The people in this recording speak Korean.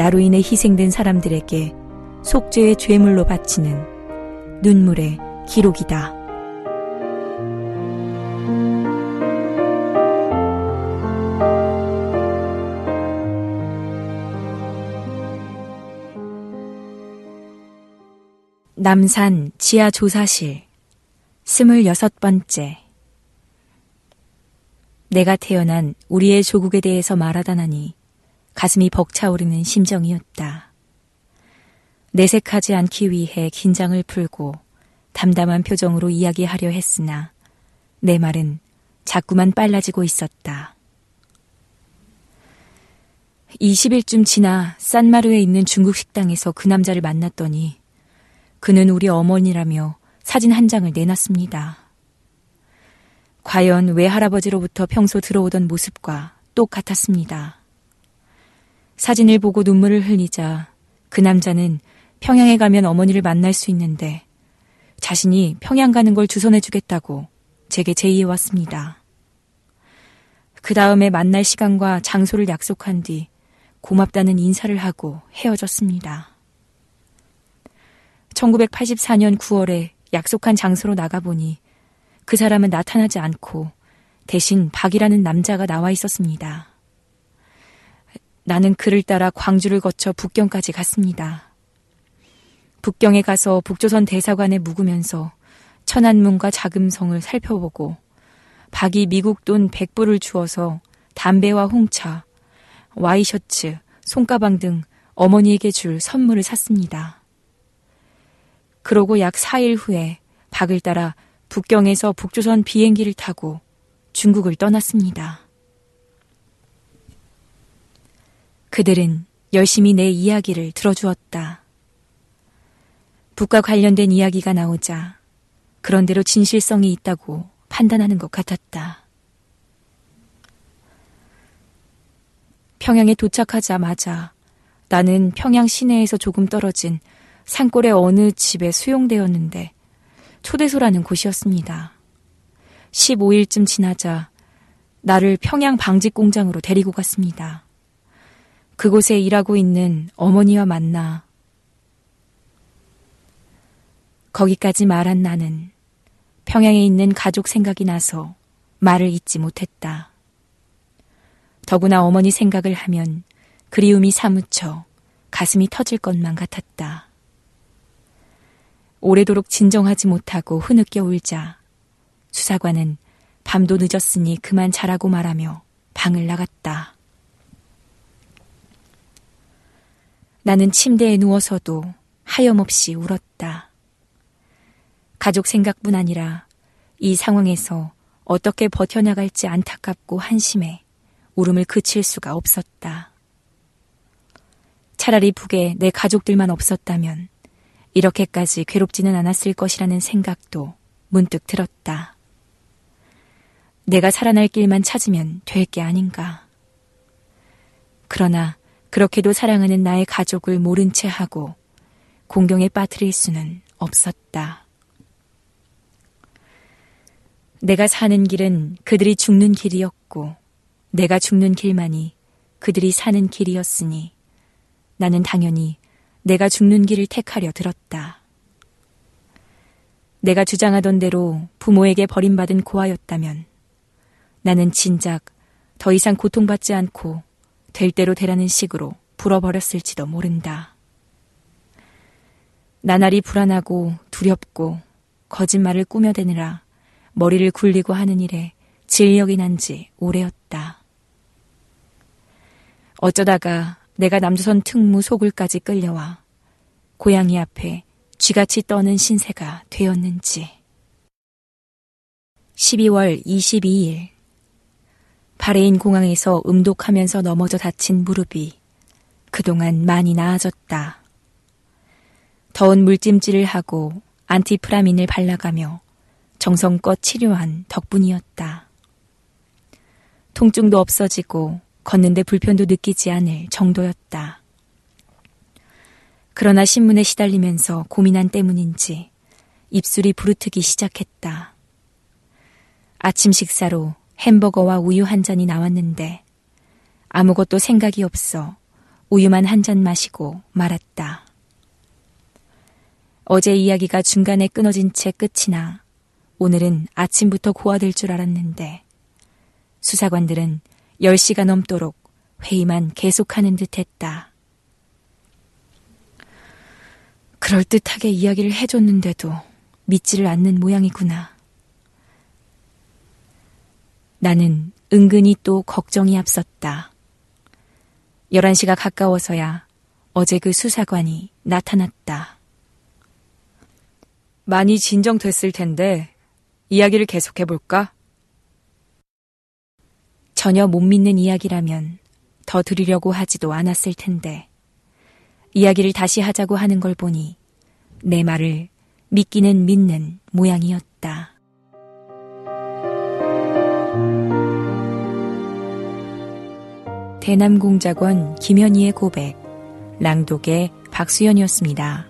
나로 인해 희생된 사람들에게 속죄의 죄물로 바치는 눈물의 기록이다. 남산 지하 조사실 스물여섯 번째 내가 태어난 우리의 조국에 대해서 말하다 나니 가슴이 벅차오르는 심정이었다. 내색하지 않기 위해 긴장을 풀고 담담한 표정으로 이야기하려 했으나 내 말은 자꾸만 빨라지고 있었다. 20일쯤 지나 산마르에 있는 중국 식당에서 그 남자를 만났더니 그는 우리 어머니라며 사진 한 장을 내놨습니다. 과연 외할아버지로부터 평소 들어오던 모습과 똑같았습니다. 사진을 보고 눈물을 흘리자 그 남자는 평양에 가면 어머니를 만날 수 있는데 자신이 평양 가는 걸 주선해 주겠다고 제게 제의해 왔습니다. 그 다음에 만날 시간과 장소를 약속한 뒤 고맙다는 인사를 하고 헤어졌습니다. 1984년 9월에 약속한 장소로 나가보니 그 사람은 나타나지 않고 대신 박이라는 남자가 나와 있었습니다. 나는 그를 따라 광주를 거쳐 북경까지 갔습니다. 북경에 가서 북조선 대사관에 묵으면서 천안문과 자금성을 살펴보고 박이 미국 돈 100불을 주어서 담배와 홍차, 와이셔츠, 손가방 등 어머니에게 줄 선물을 샀습니다. 그러고 약 4일 후에 박을 따라 북경에서 북조선 비행기를 타고 중국을 떠났습니다. 그들은 열심히 내 이야기를 들어주었다. 북과 관련된 이야기가 나오자 그런대로 진실성이 있다고 판단하는 것 같았다. 평양에 도착하자마자 나는 평양 시내에서 조금 떨어진 산골의 어느 집에 수용되었는데 초대소라는 곳이었습니다. 15일쯤 지나자 나를 평양 방직 공장으로 데리고 갔습니다. 그곳에 일하고 있는 어머니와 만나 거기까지 말한 나는 평양에 있는 가족 생각이 나서 말을 잇지 못했다. 더구나 어머니 생각을 하면 그리움이 사무쳐 가슴이 터질 것만 같았다. 오래도록 진정하지 못하고 흐느껴 울자 수사관은 밤도 늦었으니 그만 자라고 말하며 방을 나갔다. 나는 침대에 누워서도 하염없이 울었다. 가족 생각뿐 아니라 이 상황에서 어떻게 버텨나갈지 안타깝고 한심해 울음을 그칠 수가 없었다. 차라리 북에 내 가족들만 없었다면 이렇게까지 괴롭지는 않았을 것이라는 생각도 문득 들었다. 내가 살아날 길만 찾으면 될 게 아닌가. 그러나 그렇게도 사랑하는 나의 가족을 모른 채 하고 공경에 빠뜨릴 수는 없었다. 내가 사는 길은 그들이 죽는 길이었고 내가 죽는 길만이 그들이 사는 길이었으니 나는 당연히 내가 죽는 길을 택하려 들었다. 내가 주장하던 대로 부모에게 버림받은 고아였다면 나는 진작 더 이상 고통받지 않고 될 대로 되라는 식으로 불어버렸을지도 모른다. 나날이 불안하고 두렵고 거짓말을 꾸며대느라 머리를 굴리고 하는 일에 진력이 난 지 오래였다. 어쩌다가 내가 남조선 특무 소굴까지 끌려와 고양이 앞에 쥐같이 떠는 신세가 되었는지. 12월 22일 바레인 공항에서 음독하면서 넘어져 다친 무릎이 그동안 많이 나아졌다. 더운 물찜질을 하고 안티프라민을 발라가며 정성껏 치료한 덕분이었다. 통증도 없어지고 걷는데 불편도 느끼지 않을 정도였다. 그러나 신문에 시달리면서 고민한 때문인지 입술이 부르트기 시작했다. 아침 식사로 햄버거와 우유 한 잔이 나왔는데 아무것도 생각이 없어 우유만 한 잔 마시고 말았다. 어제 이야기가 중간에 끊어진 채 끝이 나 오늘은 아침부터 고화될 줄 알았는데 수사관들은 10시가 넘도록 회의만 계속하는 듯 했다. 그럴듯하게 이야기를 해줬는데도 믿지를 않는 모양이구나. 나는 은근히 또 걱정이 앞섰다. 11시가 가까워서야 어제 그 수사관이 나타났다. 많이 진정됐을 텐데 이야기를 계속해볼까? 전혀 못 믿는 이야기라면 더 들으려고 하지도 않았을 텐데 이야기를 다시 하자고 하는 걸 보니 내 말을 믿기는 믿는 모양이었다. 대남공작원 김현희의 고백, 랑독의 박수연이었습니다.